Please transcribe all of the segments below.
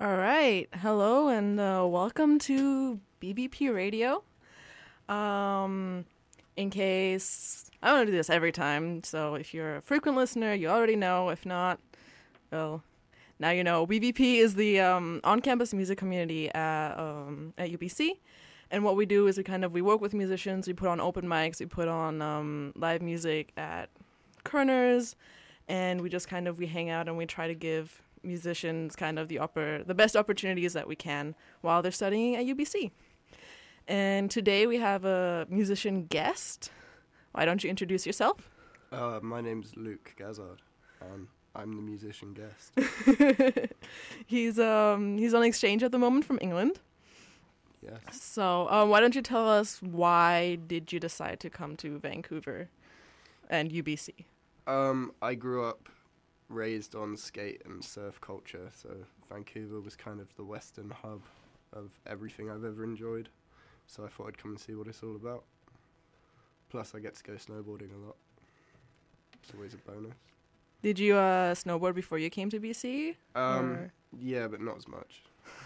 All right. Hello and uh, welcome to BVP Radio. Um, in case I want to do this every time, so if you're a frequent listener, you already know. If not, well, now you know. BVP is the um, on-campus music community at um, at UBC, and what we do is we kind of we work with musicians. We put on open mics. We put on um, live music at Koerner's, and we just kind of we hang out and we try to give musicians kind of the upper the best opportunities that we can while they're studying at UBC. And today we have a musician guest. Why don't you introduce yourself? Uh, my name's Luke Gazzard, and I'm the musician guest. he's um he's on exchange at the moment from England. Yes. So um, why don't you tell us why did you decide to come to Vancouver and UBC? Um, I grew up raised on skate and surf culture, so Vancouver was kind of the western hub of everything I've ever enjoyed. So I thought I'd come and see what it's all about. Plus, I get to go snowboarding a lot. It's always a bonus. Did you uh, snowboard before you came to BC? Um, Or- yeah, but not as much.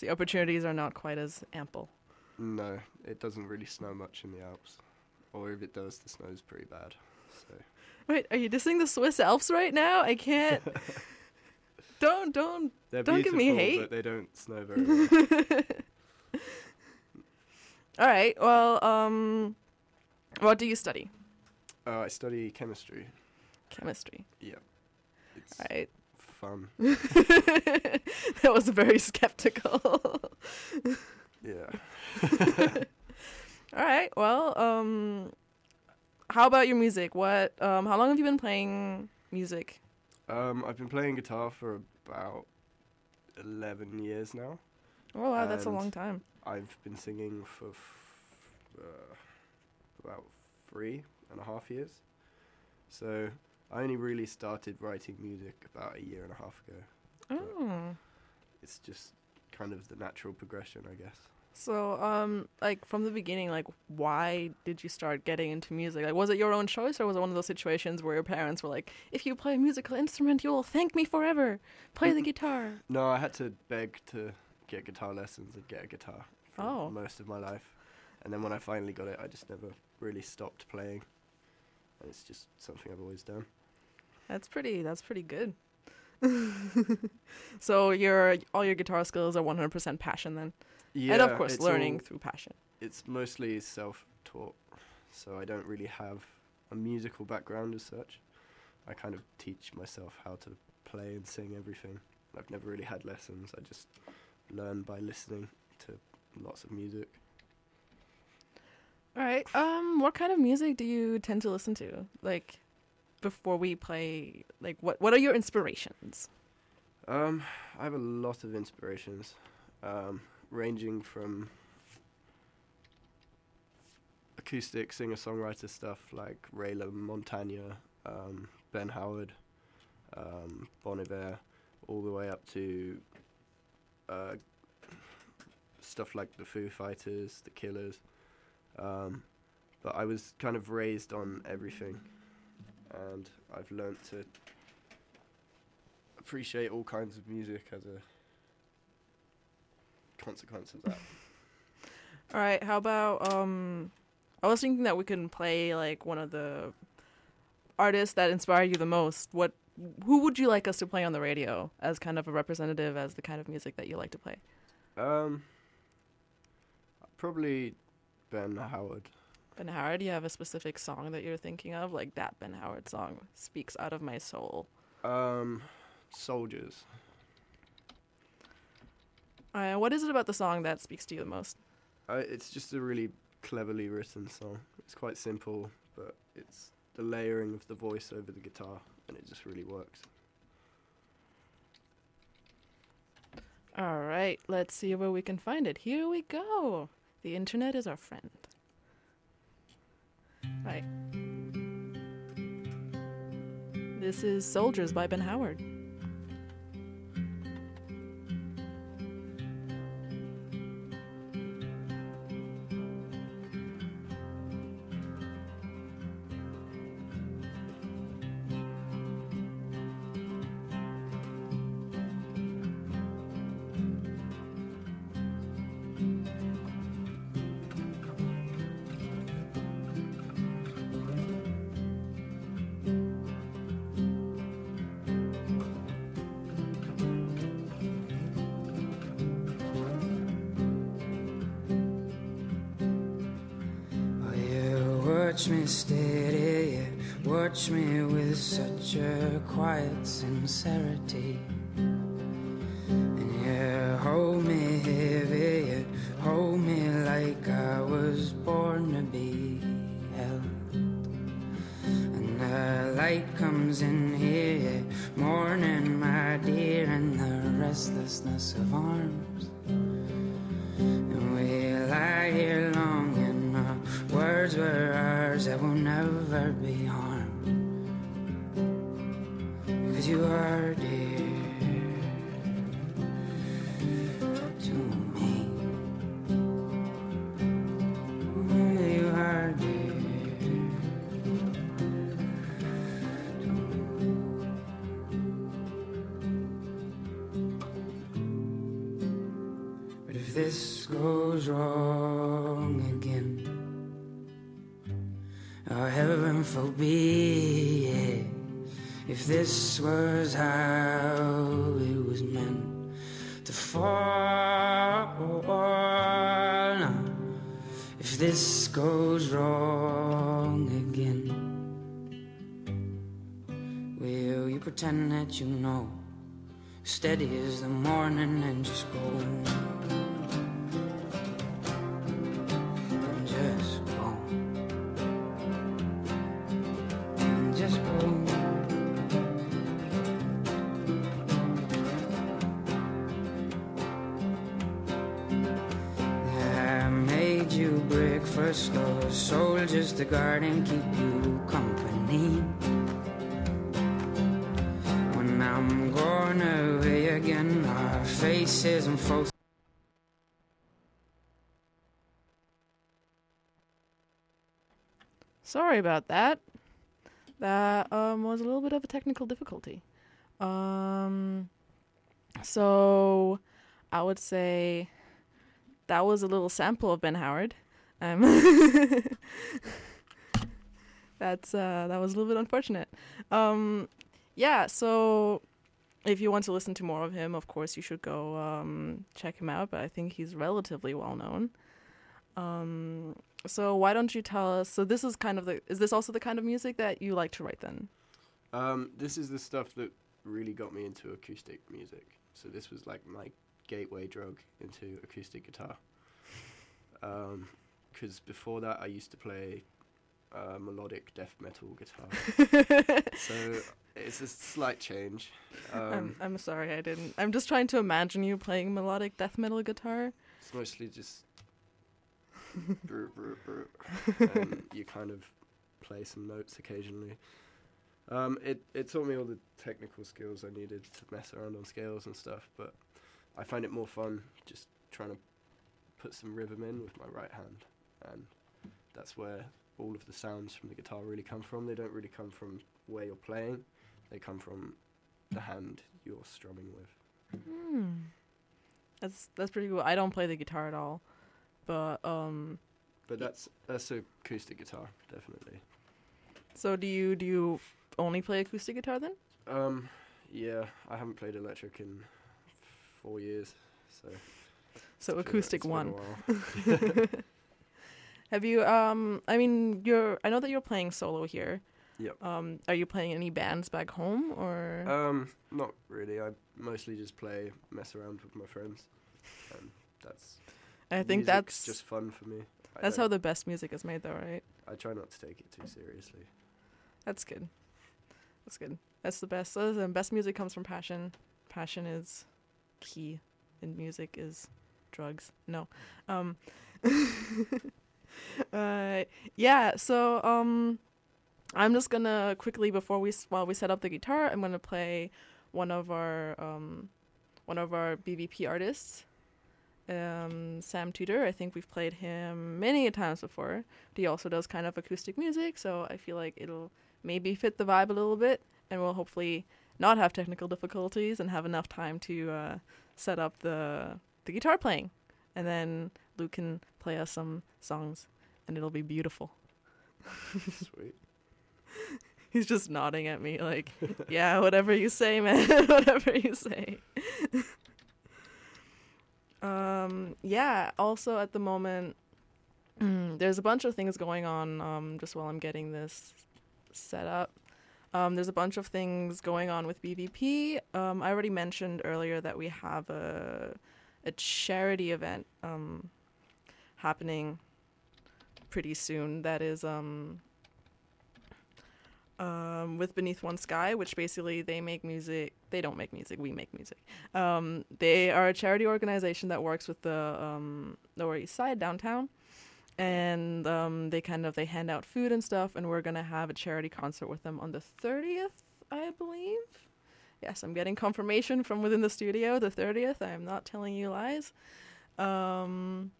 The opportunities are not quite as ample. No, it doesn't really snow much in the Alps, or if it does, the snow's pretty bad. So Wait, are you dissing the Swiss Alps right now? I can't. don't don't. they're Don't give me hate. but they don't snow very well. All right. Well, um, what do you study? uh, I study chemistry. Chemistry. Yeah, it's All right. fun. that was very skeptical. Yeah. All right. Well, um, how about your music? What? Um, how long have you been playing music? Um, I've been playing guitar for about eleven years now. Oh wow, that's a long time. I've been singing for f- uh, about three and a half years. So I only really started writing music about a year and a half ago. Oh. It's just kind of the natural progression, I guess. So, um, like from the beginning, like why did you start getting into music? Like, was it your own choice, or was it one of those situations where your parents were like, "If you play a musical instrument, you'll thank me forever. Play the guitar." No, I had to beg to get guitar lessons and get a guitar for Oh. most of my life. And then when I finally got it, I just never really stopped playing. And it's just something I've always done. That's pretty. That's pretty good. so your all your guitar skills are one hundred percent passion then, Yeah, and of course learning all- through passion. it's mostly self-taught, so I don't really have a musical background as such. I kind of teach myself how to play and sing everything. I've never really had lessons. I just learn by listening to lots of music. All right. Um, what kind of music do you tend to listen to? Like, before we play, like, what what are your inspirations? Um, I have a lot of inspirations, um, ranging from acoustic singer-songwriter stuff like Ray LaMontagne, um, Ben Howard, um, Bon Iver, all the way up to uh, stuff like the Foo Fighters, the Killers. Um, but I was kind of raised on everything, and I've learnt to appreciate all kinds of music as a consequence of that. All right. How about um, I was thinking that we can play like one of the artists that inspired you the most. What? Who would you like us to play on the radio as kind of a representative as the kind of music that you like to play? Um, probably Ben Howard. Ben Howard, do you have a specific song that you're thinking of? Like that Ben Howard song speaks out of my soul. Um, Soldiers. Uh, what is it about the song that speaks to you the most? Uh, it's just a really cleverly written song. It's quite simple, but it's the layering of the voice over the guitar, and it just really works. All right, let's see where we can find it. Here we go. The internet is our friend. Right. This is Soldiers by Ben Howard. If this goes wrong again, oh heaven forbid, if this was how it was meant to fall, oh, now, if this goes wrong again, will you pretend that you know? Steady as the morning and just go. Sorry about that. That um, was a little bit of a technical difficulty. Um, so I would say that was a little sample of Ben Howard. Um, that's uh, that was a little bit unfortunate. Um, yeah, so if you want to listen to more of him, of course you should go um, check him out. But I think he's relatively well known. Um, so why don't you tell us? So this is kind of the. Is this also the kind of music that you like to write then? Um, this is the stuff that really got me into acoustic music. So this was like my gateway drug into acoustic guitar. Because before that, I used to play uh, melodic death metal guitar. so it's a slight change. Um, I'm I'm sorry I didn't. I'm just trying to imagine you playing melodic death metal guitar. It's mostly just. brr, brr, brr, and you kind of play some notes occasionally. Um, it it taught me all the technical skills I needed to mess around on scales and stuff, but I find it more fun just trying to put some rhythm in with my right hand, and that's where all of the sounds from the guitar really come from. They don't really come from where you're playing; they come from the hand you're strumming with. Hmm. That's that's pretty cool. I don't play the guitar at all, but um. But that's that's acoustic guitar, definitely. So do you do you only play acoustic guitar then? Um, yeah, I haven't played electric in four years, so. So it's been a- acoustic one. Have you um? I mean, you're. I know that you're playing solo here. Yep. Um, are you playing any bands back home or? Um, not really. I mostly just play, mess around with my friends, and that's. I think music's that's just fun for me. I that's how the best music is made, though, right? I try not to take it too seriously. That's good. That's good. That's the best. The best music comes from passion. Passion is key and music is drugs. No. Um uh yeah, so um I'm just going to quickly before we while we set up the guitar, I'm to play one of our um one of our BVP artists. Um Sam Tudor. I think we've played him many a times before. But He also does kind of acoustic music, so I feel like it'll maybe fit the vibe a little bit, and we'll hopefully not have technical difficulties and have enough time to uh, set up the the guitar playing, and then Luke can play us some songs, and it'll be beautiful. Sweet. He's just nodding at me like, "Yeah, whatever you say, man. whatever you say." um, yeah. Also, at the moment, Mm, there's a bunch of things going on um, just while I'm getting this set up. Um, there's a bunch of things going on with BVP. Um, I already mentioned earlier that we have a a charity event um, happening pretty soon. That is um, with Beneath One Sky, which basically they make music. They don't make music. We make music. Um, they are a charity organization that works with the um, Lower East Side downtown, and um, they kind of they hand out food and stuff. And we're gonna have a charity concert with them on the thirtieth, I believe. Yes, I'm getting confirmation from within the studio. The thirtieth. I am not telling you lies. Um,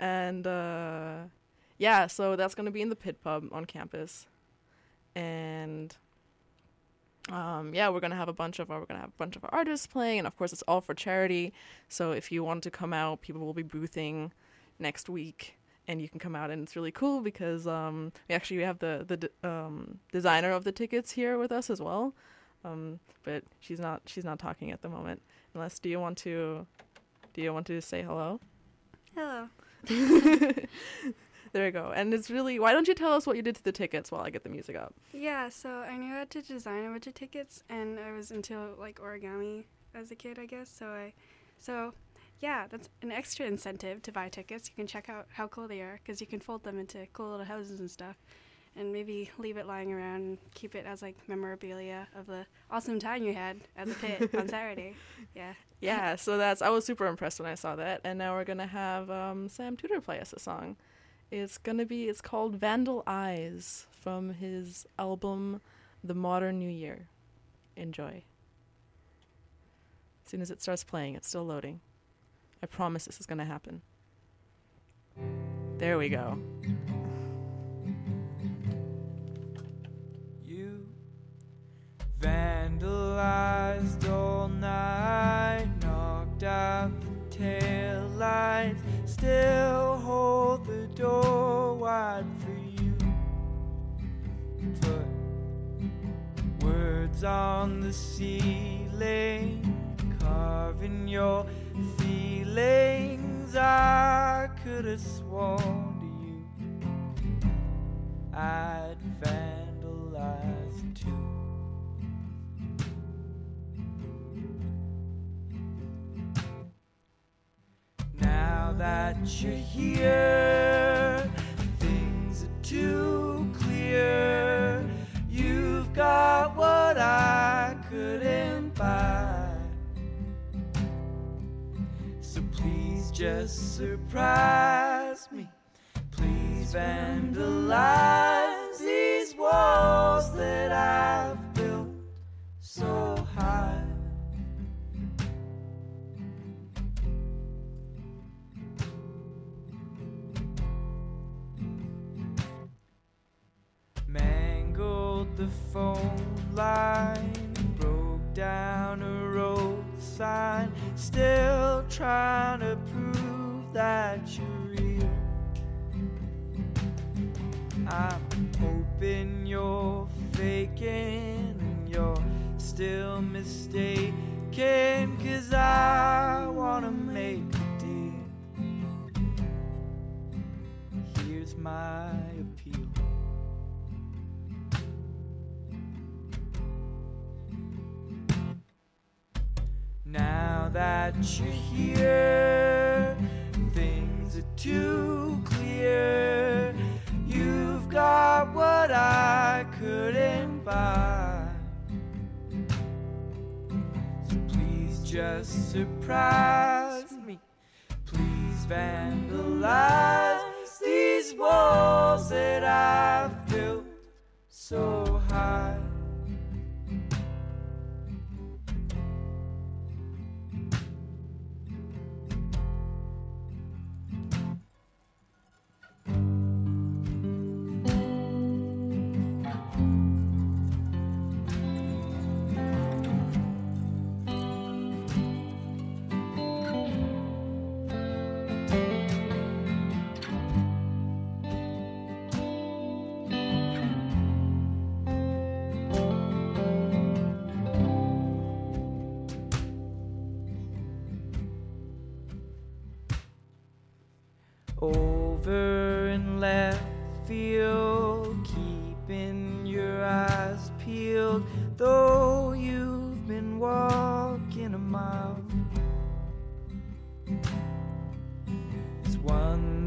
and uh, yeah, so that's gonna be in the Pit Pub on campus, and um, yeah, we're gonna have a bunch of our, we're gonna have a bunch of our artists playing, and of course it's all for charity. So if you want to come out, people will be boothing next week, and you can come out, and it's really cool because um, we actually we have the the d- um, designer of the tickets here with us as well, um, but she's not she's not talking at the moment. Unless, do you want to do you want to say hello? Hello. there you go. And it's really why don't you tell us what you did to the tickets while I get the music up? Yeah, so I knew how to design a bunch of tickets, and I was into like origami as a kid, I guess. So I, so yeah, that's an extra incentive to buy tickets. You can check out how cool they are because you can fold them into cool little houses and stuff, and maybe leave it lying around and keep it as like memorabilia of the awesome time you had at the pit on Saturday. Yeah. Yeah, so that's I was super impressed when I saw that, and now we're gonna have um, Sam Tudor play us a song. It's gonna be it's called Vandalize from his album The Modern New Year. Enjoy. As soon as it starts playing, it's still loading. I promise this is gonna happen. There we go. You vandalized all night, knocked out the tail lights, still words on the ceiling, carving your feelings. I could have sworn to you. I'd vandalize too. Now that you're here, things are too just surprise me. Please vandalize these walls that I've built so high. Mangled the phone line, broke down a road sign, still trying to that you're real. I'm hoping you're faking and you're still mistaken, cause I wanna make a deal. Here's my appeal. Now that you're here, too clear. You've got what I couldn't buy. So please just surprise me. Please vandalize these walls that I've built so high.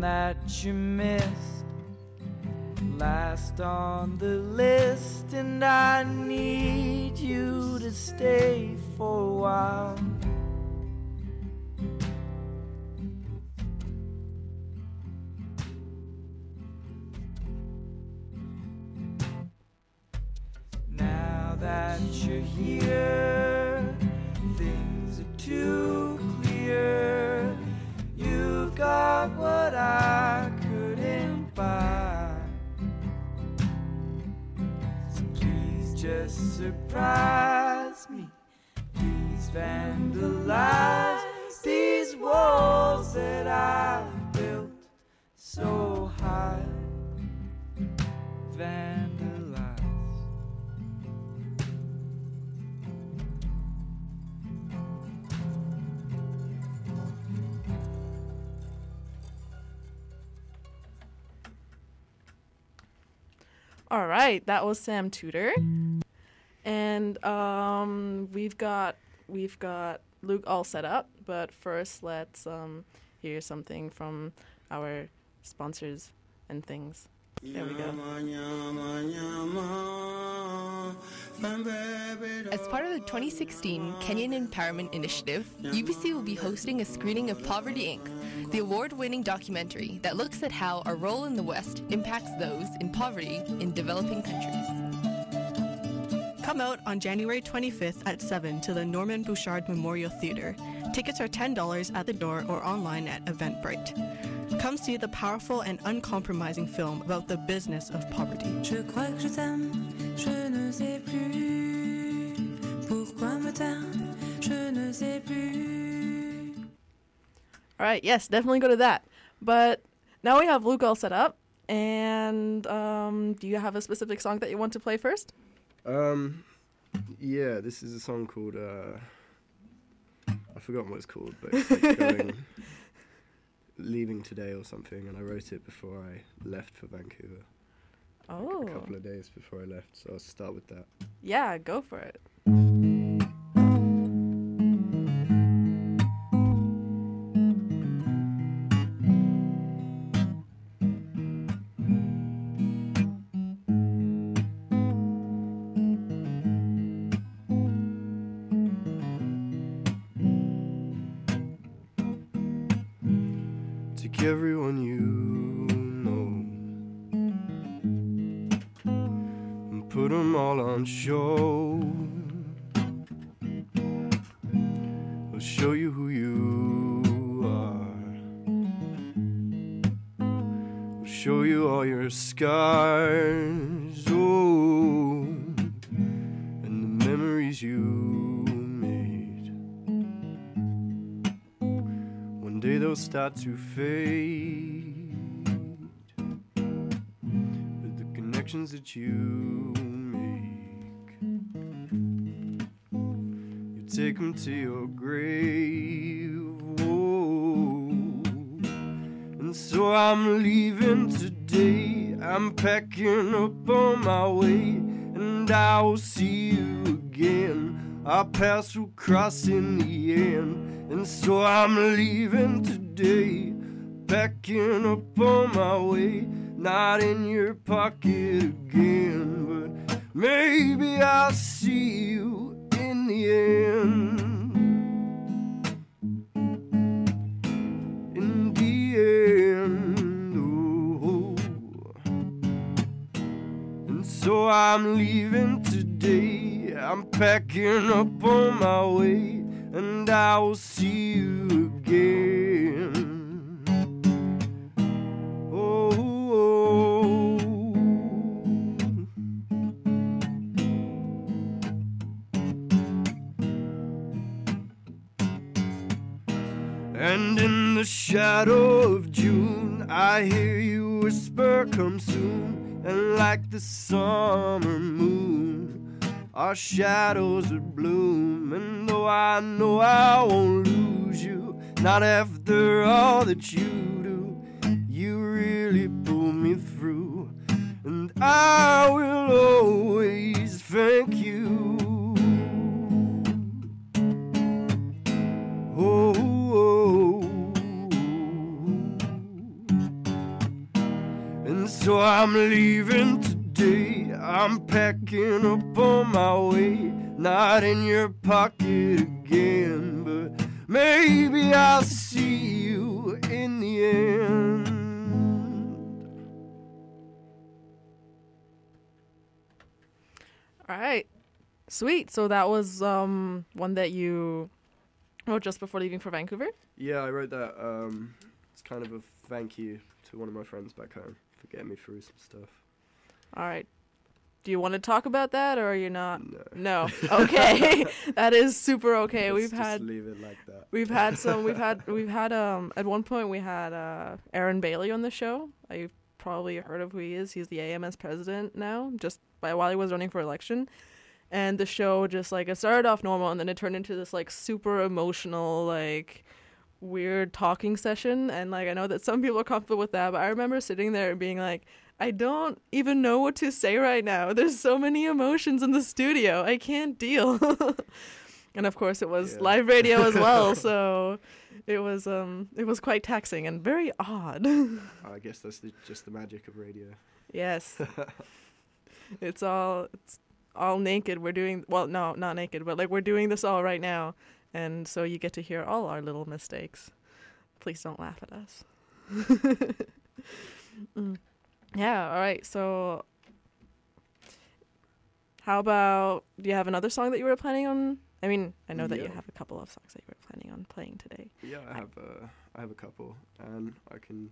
That you missed, last on the list, and I need you to stay for a while. That was Sam Tudor, and um, we've got we've got Luke all set up. But first, let's um, hear something from our sponsors and things. There we go. As part of the 2016 Kenyan Empowerment Initiative, UBC will be hosting a screening of Poverty Inc., the award winning documentary that looks at how our role in the West impacts those in poverty in developing countries. Come out on January 25th at 7 to the Norman Bouchard Memorial Theatre. Tickets are $10 at the door or online at Eventbrite. Come see the powerful and uncompromising film about the business of poverty. Je crois que je t'aime, je ne sais plus. Pourquoi me taire, je ne sais plus. All right, yes, definitely go to that. But now we have Luke all set up, and um, do you have a specific song that you want to play first? Um, yeah, this is a song called uh, I forgot what it's called, but it's like going, leaving today or something, and I wrote it before I left for Vancouver. Oh, A couple of days before I left, so I'll start with that. yeah, go for it. Oh, and the memories you made. One day they'll start to fade. But the connections that you make, you take them to your grave. Whoa. And so I'm leaving today. I'm packing up on my way, and I will see you again. Our paths will cross in the end. And so I'm leaving today, packing up on my way, not in your pocket again, but maybe I'll see you in the end. So I'm leaving today. I'm packing up on my way, and I will see you again. Oh, oh. And in the shadow of June, I hear you whisper, Come soon. And like the summer moon, our shadows are bloom. And though I know I won't lose you, not after all that you do, you really pull me through. And I will always thank you. So I'm leaving today. I'm packing up on my way. Not in your pocket again, but maybe I'll see you in the end. All right. Sweet. So that was um one that you wrote just before leaving for Vancouver? Yeah, I wrote that. Um, it's kind of a thank you to one of my friends back home for getting me through some stuff. All right. Do you want to talk about that or are you not? No. No. Okay. that is super okay. Let's we've had. just had leave it like that. we've had some we've had we've had um at one point we had uh Aaron Bailey on the show. I probably heard of who he is. He's the AMS president now, just by while he was running for election. And the show just like it started off normal and then it turned into this like super emotional, like weird talking session. And like I know that some people are comfortable with that, but I remember sitting there and being like, I don't even know what to say right now. There's so many emotions in the studio. I can't deal. and of course it was Yeah. live radio as well, so it was um it was quite taxing and very odd. I guess that's the, just the magic of radio. yes. it's all it's all naked. We're doing well, no, not naked, but like we're doing this all right now. And so you get to hear all our little mistakes. Please don't laugh at us. Mm. Yeah, all right. So how about do you have another song that you were planning on? I mean, I know that you have a couple of songs that you were planning on playing today. Yeah, I have uh, I have a couple, and I can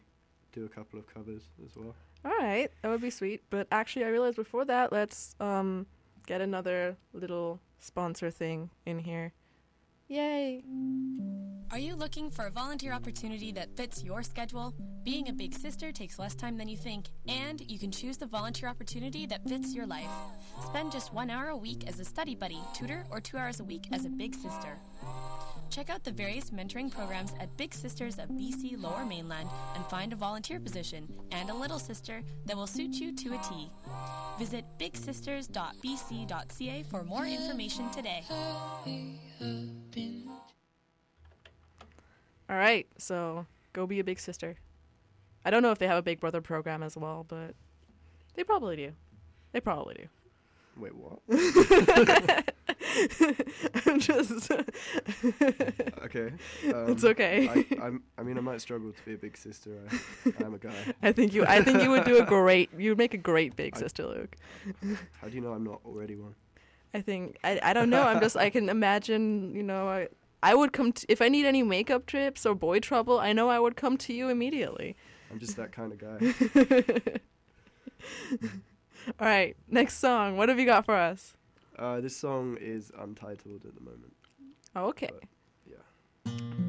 do a couple of covers as well. All right, that would be sweet. But actually, I realized before that, let's um get another little sponsor thing in here. Yay! Are you looking for a volunteer opportunity that fits your schedule? Being a big sister takes less time than you think, and you can choose the volunteer opportunity that fits your life. Spend just one hour a week as a study buddy, tutor, or two hours a week as a big sister. Check out the various mentoring programs at Big Sisters of BC Lower Mainland and find a volunteer position and a little sister that will suit you to a T. Visit bigsisters.bc.ca for more information today. All right, so go be a big sister. I don't know if they have a Big Brother program as well, but they probably do. They probably do. Wait, what? I'm just. okay. it's um, okay. I, I'm, I mean, I might struggle to be a big sister. I, I'm a guy. I think you. I think you would do a great. You would make a great big I- sister, Luke. How do you know I'm not already one? I think. I. I don't know. I'm just. I can imagine. You know. I. I would come to, if I need any makeup trips or boy trouble. I know I would come to you immediately. I'm just that kind of guy. All right, next song. What have you got for us? Uh, this song is untitled at the moment. Oh, okay. But, yeah.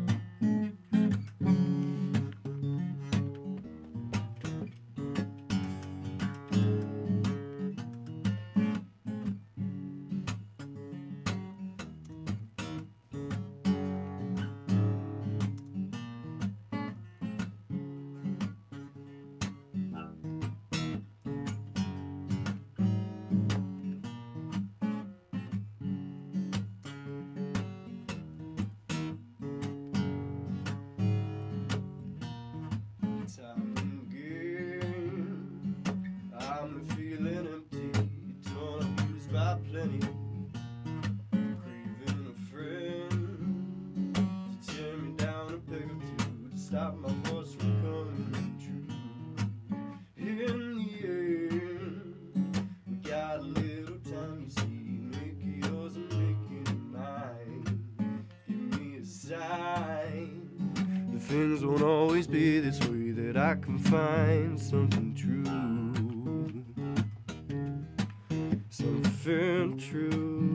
Find something true. Something true.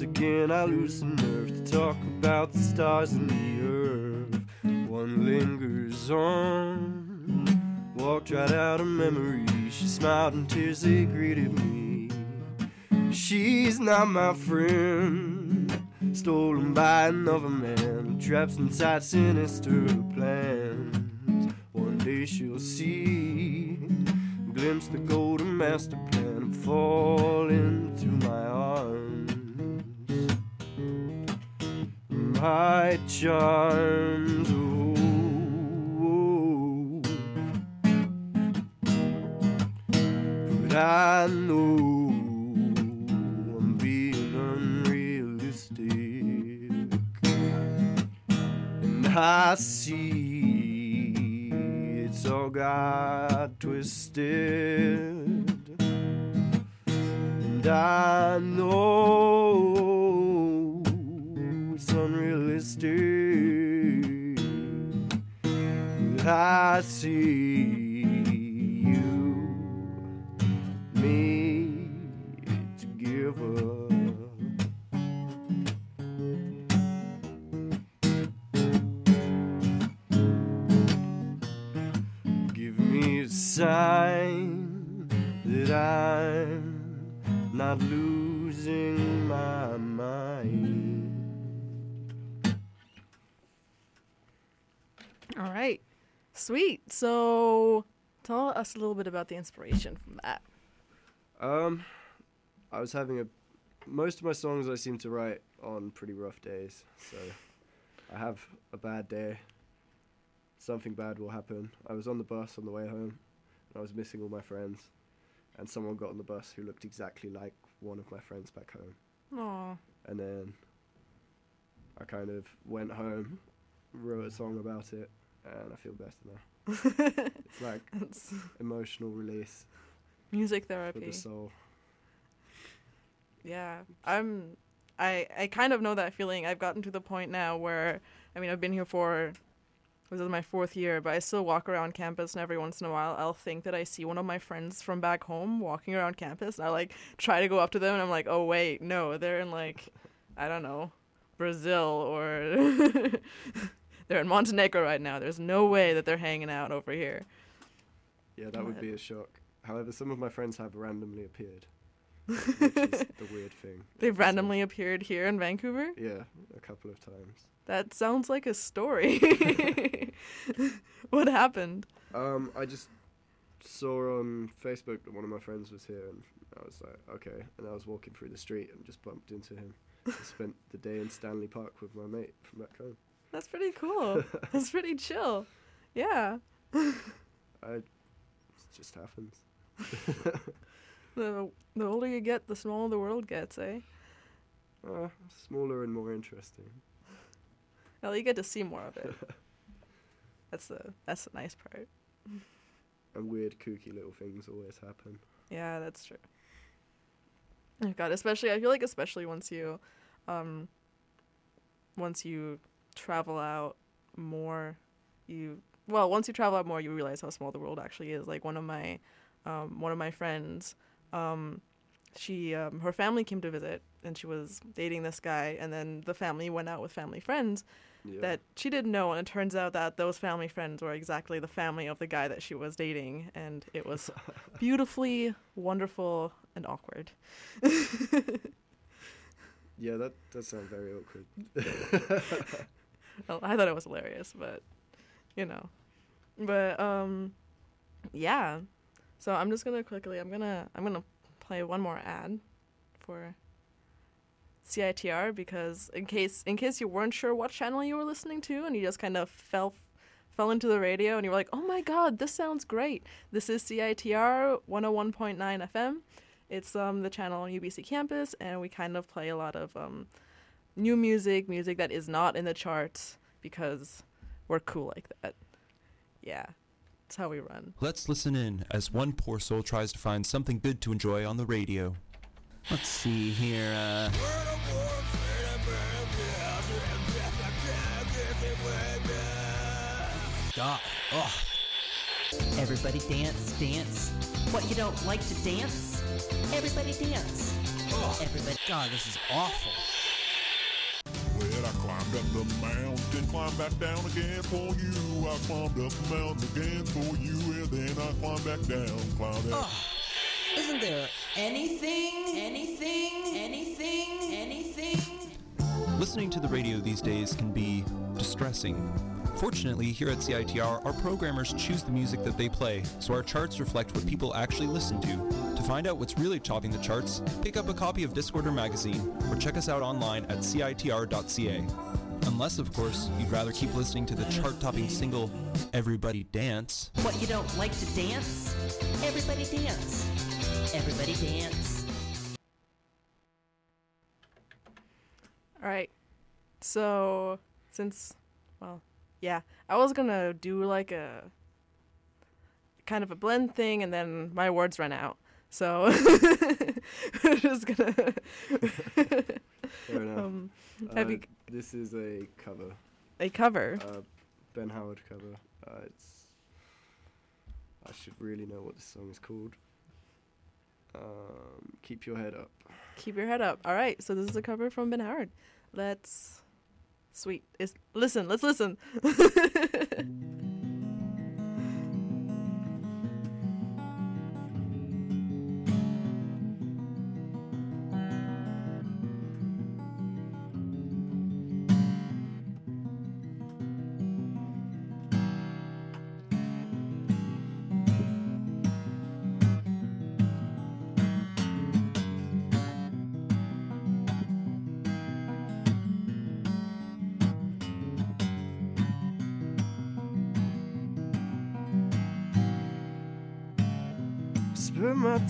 Once again, I lose the nerve to talk about the stars and the earth. One lingers on. Walked right out of memory. She smiled and tears they greeted me. She's not my friend. stolen by another man, traps inside sinister plans. One day she'll see, glimpse the golden master plan, and My charms, but I know I'm being unrealistic, and I see it's all got twisted, and I know it's unrealistic. I see you, me together. Give me a sign that I'm not losing Sweet. So tell us a little bit about the inspiration from that. Um, I was having a. Most of my songs I seem to write on pretty rough days. So I have a bad day. Something bad will happen. I was on the bus on the way home, and I was missing all my friends, and someone got on the bus who looked exactly like one of my friends back home. Aw. And then I kind of went home, wrote a song about it, and I feel better now. it's like It's emotional release music therapy. for the soul. Yeah, I'm. I I kind of know that feeling. I've gotten to the point now where I mean I've been here for this is my fourth year, but I still walk around campus, and every once in a while I'll think that I see one of my friends from back home walking around campus, and I like try to go up to them, and I'm like, oh wait, no, they're in like I don't know, Brazil or they're in Montenegro right now. There's no way that they're hanging out over here. Yeah, that would be a shock. However, some of my friends have randomly appeared, which is the weird thing. They've So, randomly appeared here in Vancouver. Yeah, a couple of times. That sounds like a story. what happened? Um, I just saw on Facebook that one of my friends was here, and I was like, okay. And I was walking through the street and just bumped into him. I spent the day in Stanley Park with my mate from back home. That's pretty cool. That's pretty chill. Yeah. I, it just happens. The the older you get, the smaller the world gets, eh? Uh, smaller and more interesting. Well, you get to see more of it. That's the that's the nice part. And weird, kooky little things always happen. Yeah, that's true. Oh God, especially I feel like especially once you, um, once you travel out more, you well once you travel out more, you realize how small the world actually is. Like one of my, um, one of my friends, um, she um, her family came to visit and she was dating this guy, and then the family went out with family friends Yeah. that she didn't know, and it turns out that those family friends were exactly the family of the guy that she was dating, and it was beautifully wonderful and awkward. yeah, that does sound very awkward. Well, I thought it was hilarious, but you know, but um, yeah. So I'm just gonna quickly. I'm gonna I'm gonna play one more ad for CITR because in case in case you weren't sure what channel you were listening to and you just kind of fell fell into the radio and you were like, oh my god, this sounds great. This is CITR 101.9 FM. It's um the channel on UBC campus and we kind of play a lot of um new music, music that is not in the charts because we're cool like that. Yeah. That's how we run. Let's listen in as one poor soul tries to find something good to enjoy on the radio. Let's see here. Uh, God. Oh. Everybody dance, dance. What, you don't like to dance? Everybody dance. Everybody. God, this is awful. Well, I climbed up the mountain, climbed back down again for you. I climbed up the mountain again for you, and then I climbed back down, climbed back. Isn't there anything, anything, anything, anything? Listening to the radio these days can be distressing. Fortunately, here at CITR, our programmers choose the music that they play, so our charts reflect what people actually listen to. To find out what's really topping the charts, pick up a copy of Discorder magazine or check us out online at citr.ca. Unless, of course, you'd rather keep listening to the chart topping single Everybody Dance. What you don't like to dance? Everybody dance. Everybody dance. All right. So, since, well, yeah, I was gonna do like a kind of a blend thing, and then my words ran out. So, we're just gonna. Fair enough. Um, Uh, you This is a cover. a cover? Uh, ben Howard cover. Uh, it's. I should really know what this song is called. Um, keep your head up. Keep your head up. All right. So this is a cover from Ben Howard. Let's. Sweet. Is listen. Let's listen.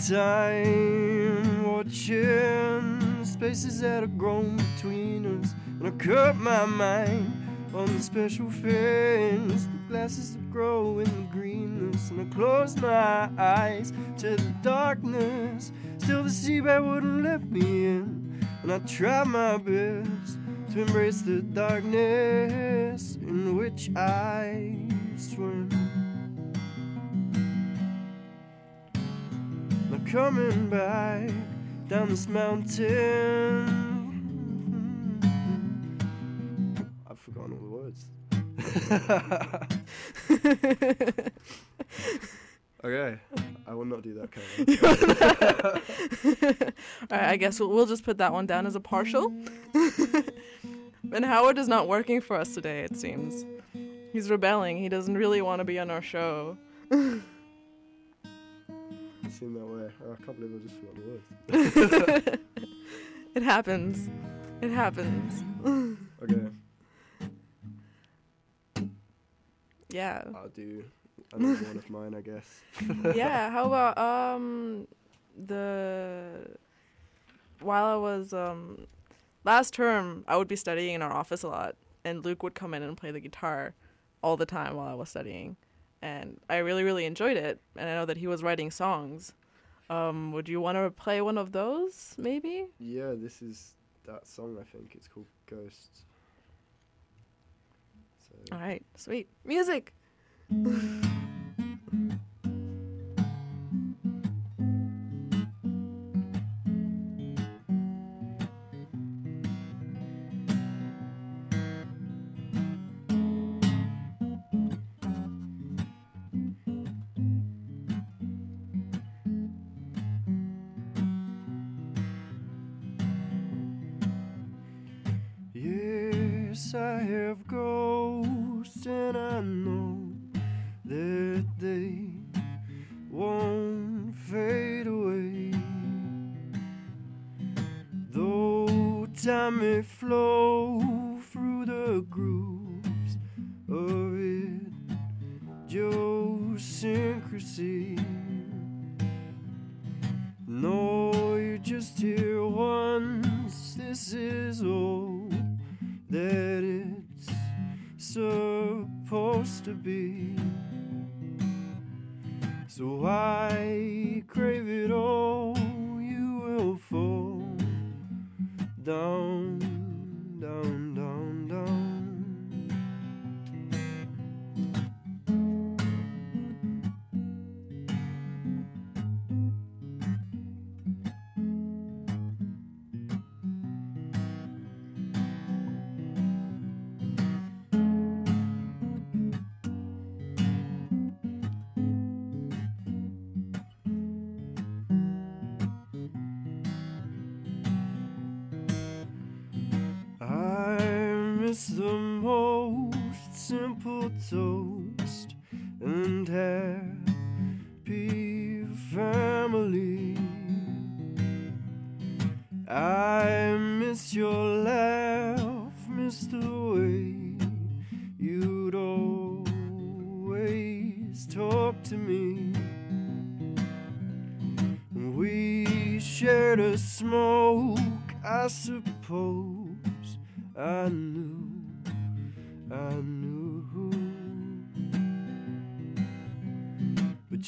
time watching spaces that have grown between us, and I cut my mind on the special things, the glasses that grow in the greenness, and I close my eyes to the darkness. Still, the seabed wouldn't let me in, and I tried my best to embrace the darkness in which I swim. Coming back down this mountain. I've forgotten all the words. okay, I will not do that cover. All right. I guess we'll, we'll just put that one down as a partial. ben Howard is not working for us today. It seems he's rebelling. He doesn't really want to be on our show. It seemed that way. I can't believe I just forgot the words. it happens. It happens. okay, yeah. I'll do another one of mine, I guess. yeah. How about um the while I was um last term I would be studying in our office a lot and Luke would come in and play the guitar all the time while I was studying and I really really enjoyed it and I know that he was writing songs. Um would you want to play one of those maybe? Yeah, this is that song. I think it's called Ghosts. So All right. Sweet. Music. I have ghosts, and I know that they won't fade away. Though time may flow and happy family. I miss your laugh, miss the way you'd always talk to me. We shared a smoke, I suppose. I knew,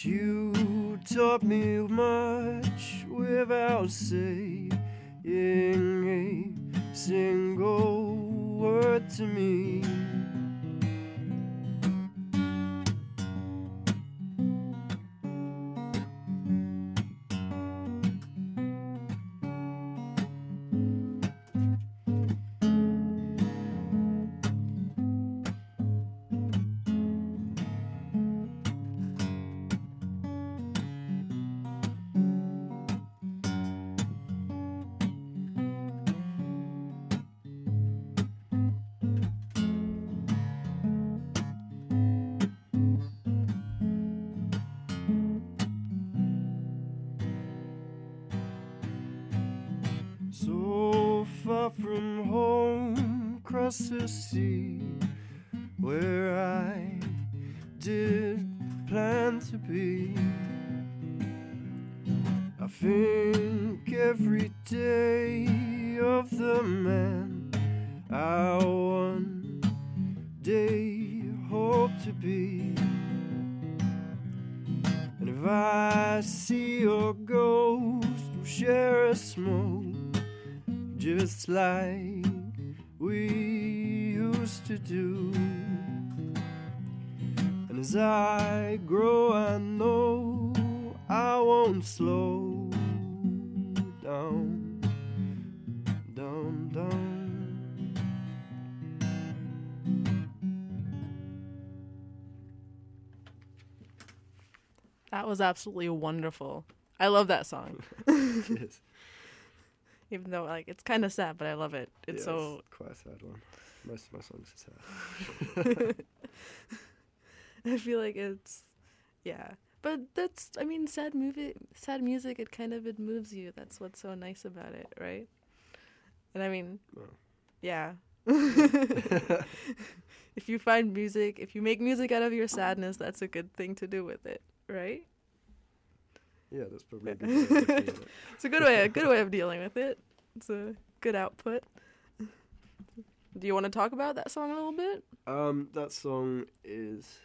You taught me much without saying a single word to me. Think every day of the man I one day hope to be. And if I see your ghost, we'll share a smoke just like we used to do. And as I grow, I know I won't slow That was absolutely wonderful. I love that song. Even though like it's kind of sad, but I love it. It's Yeah, so quite a sad one. Most of my songs are sad. I feel like it's yeah. But that's I mean sad movie sad music it kind of it moves you. That's what's so nice about it, right? And I mean yeah. if you find music, if you make music out of your sadness, that's a good thing to do with it, right? Yeah, that's probably a good way of looking at it. it's a good way a good way of dealing with it. It's a good output. Do you want to talk about that song a little bit? Um, that song is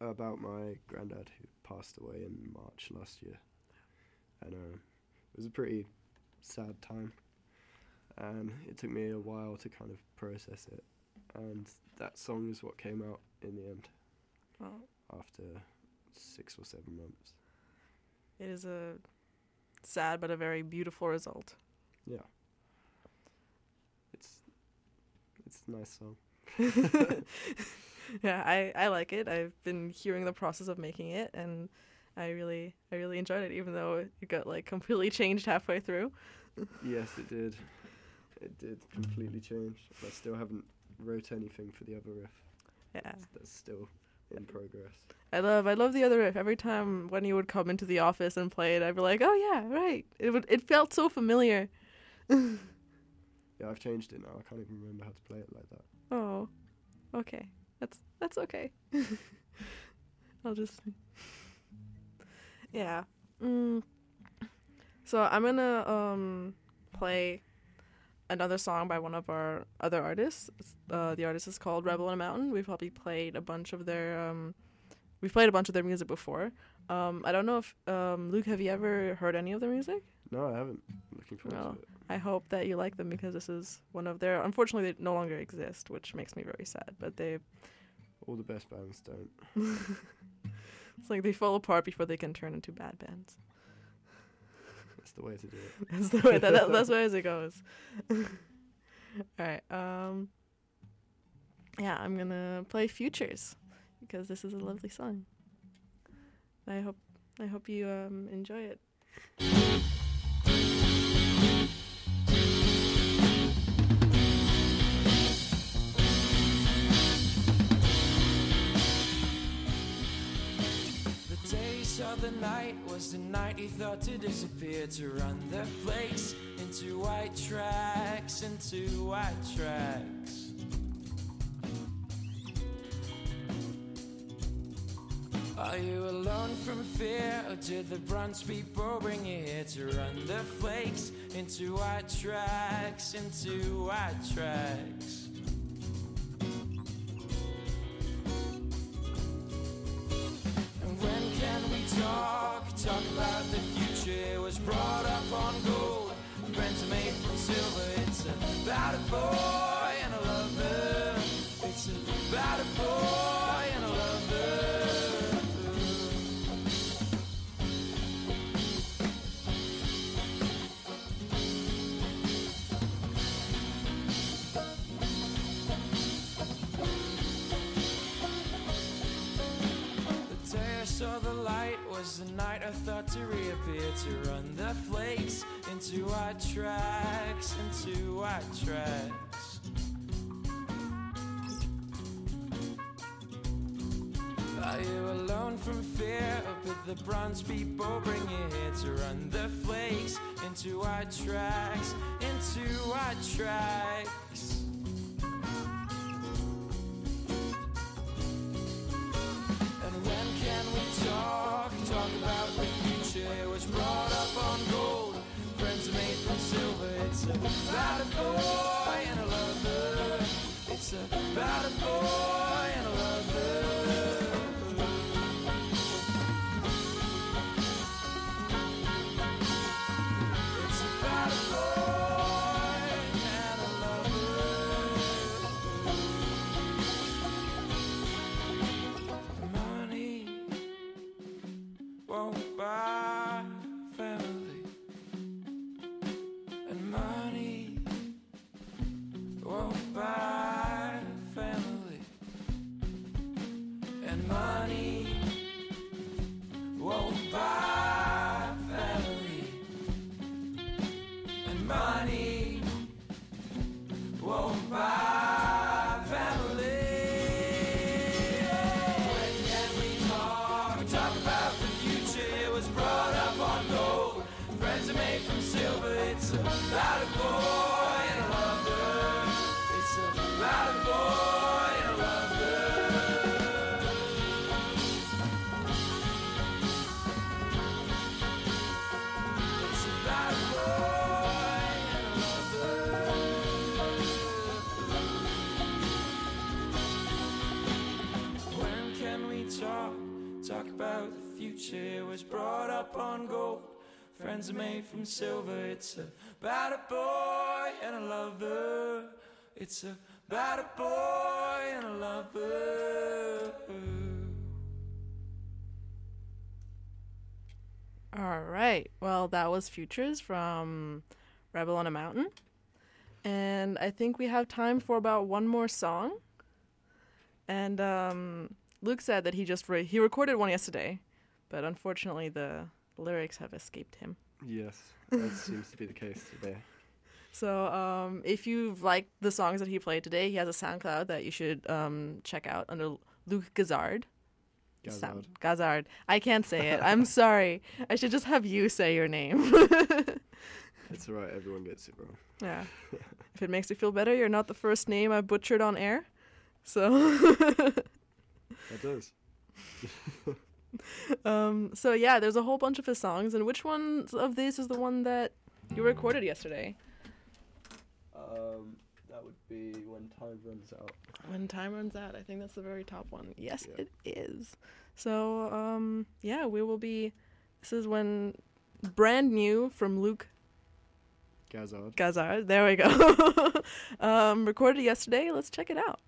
about my granddad who passed away in March last year, and uh, it was a pretty sad time, and it took me a while to kind of process it, and that song is what came out in the end Well, after six or seven months. It is a sad but a very beautiful result. Yeah, it's it's nice song. yeah, I, I like it. I've been hearing the process of making it and I really I really enjoyed it even though it got like completely changed halfway through. Yes, it did. It did completely change. I still haven't wrote anything for the other riff. Yeah. That's still in progress. I love I love the other riff. Every time when you would come into the office and play it, I'd be like, "Oh yeah, right." It would it felt so familiar. Yeah, I've changed it now. I can't even remember how to play it like that. Oh. Okay. That's that's okay. I'll just Yeah. Mm. So I'm going to um play another song by one of our other artists. Uh, the artist is called Rebel in a Mountain. We've probably played a bunch of their um we've played a bunch of their music before. Um I don't know if um Luke have you ever heard any of their music? No, I haven't. I'm looking forward No. to it. I hope that you like them because this is one of their. Unfortunately, they no longer exist, which makes me very sad. But they, All the best bands don't. it's like they fall apart before they can turn into bad bands. That's the way to do it. That's the way that, that that's the way as it goes. All right. Um. Yeah, I'm gonna play Futures because this is a lovely song. I hope I hope you um enjoy it. The night was the night he thought to disappear to run the flakes into white tracks, into white tracks. Are you alone from fear, or did the bronze people bring you here to run the flakes into white tracks, into white tracks? Was the night I thought to reappear to run the flakes into white tracks, into white tracks. Are you alone from fear, or did the bronze people bring you here to run the flakes into white tracks, into white tracks? About a boy and a lover. It's about a boy up on gold. Friends are made from silver. It's about a boy and a lover. It's about a boy and a lover. All right. Well, that was Futures from Rebel on a Mountain. And I think we have time for about one more song. And um, Luke said that he just re- he recorded one yesterday, but unfortunately the lyrics have escaped him. Yes, that seems to be the case today. So um, if you've liked the songs that he played today, he has a SoundCloud that you should um, check out under Luke Gazzard. Sound- Gazzard. I can't say it. I'm sorry. I should just have you say your name. It's alright, everyone gets it wrong. yeah. If it makes you feel better, you're not the first name I butchered on air. So That does. um so yeah, there's a whole bunch of his songs and which one of these is the one that you recorded yesterday? Um, that would be when time runs out. When time runs out. I think that's the very top one. Yes, it is. So, um, yeah, we will be. This is when brand new from Luke Gazzard. Gazzard. There we go. um, recorded yesterday. Let's check it out.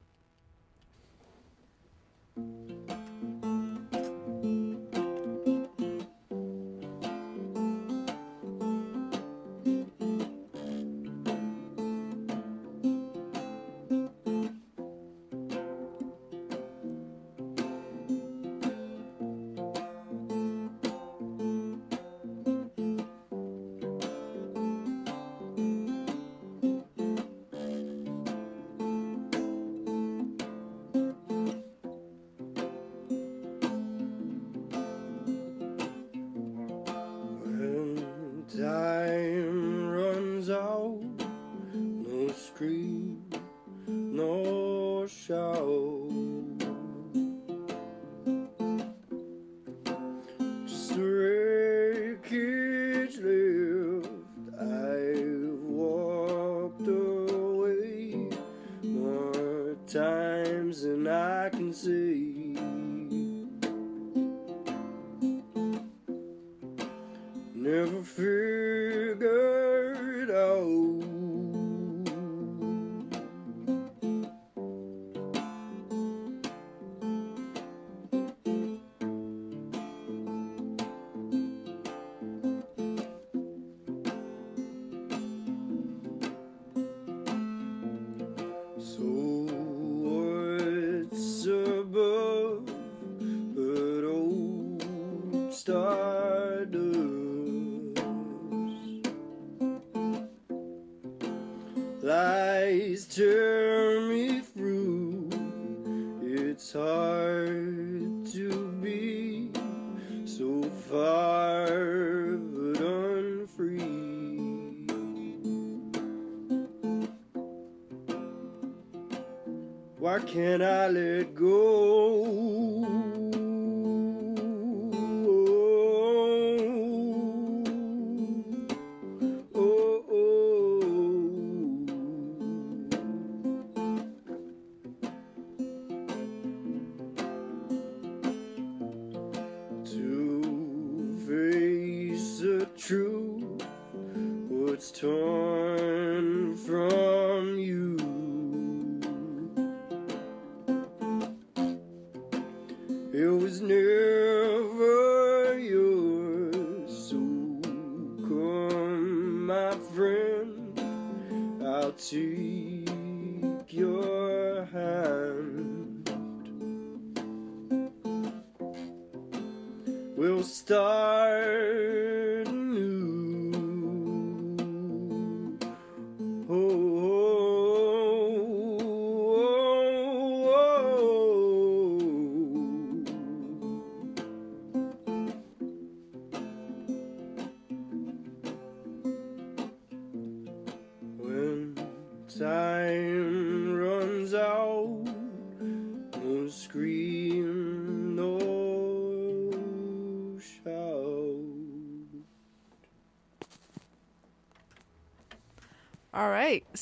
Can't I let go?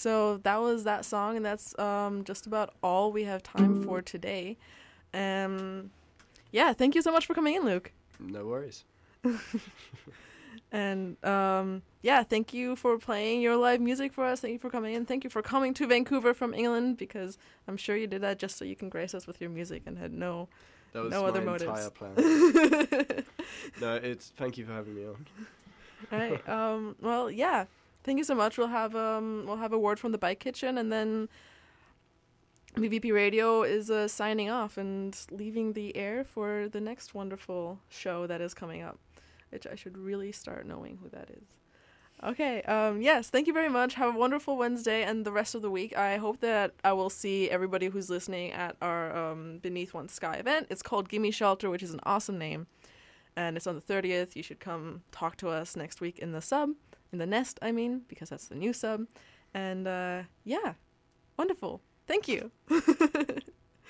So that was that song, and that's um, just about all we have time for today. Um, yeah, thank you so much for coming in, Luke. No worries. And um, yeah, thank you for playing your live music for us. Thank you for coming in. Thank you for coming to Vancouver from England because I'm sure you did that just so you can grace us with your music and had no That was no my other motives. entire plan. no, it's thank you for having me on. All right. Um, well, yeah. Thank you so much. We'll have um, we'll have a word from the Bike Kitchen, and then BVP Radio is uh, signing off and leaving the air for the next wonderful show that is coming up, which I should really start knowing who that is. Okay. Um, yes. Thank you very much. Have a wonderful Wednesday and the rest of the week. I hope that I will see everybody who's listening at our um, Beneath One Sky event. It's called Gimme Shelter, which is an awesome name and it's on the 30th. You should come talk to us next week in the sub, in the nest, I mean, because that's the new sub. And uh, yeah, wonderful. Thank you.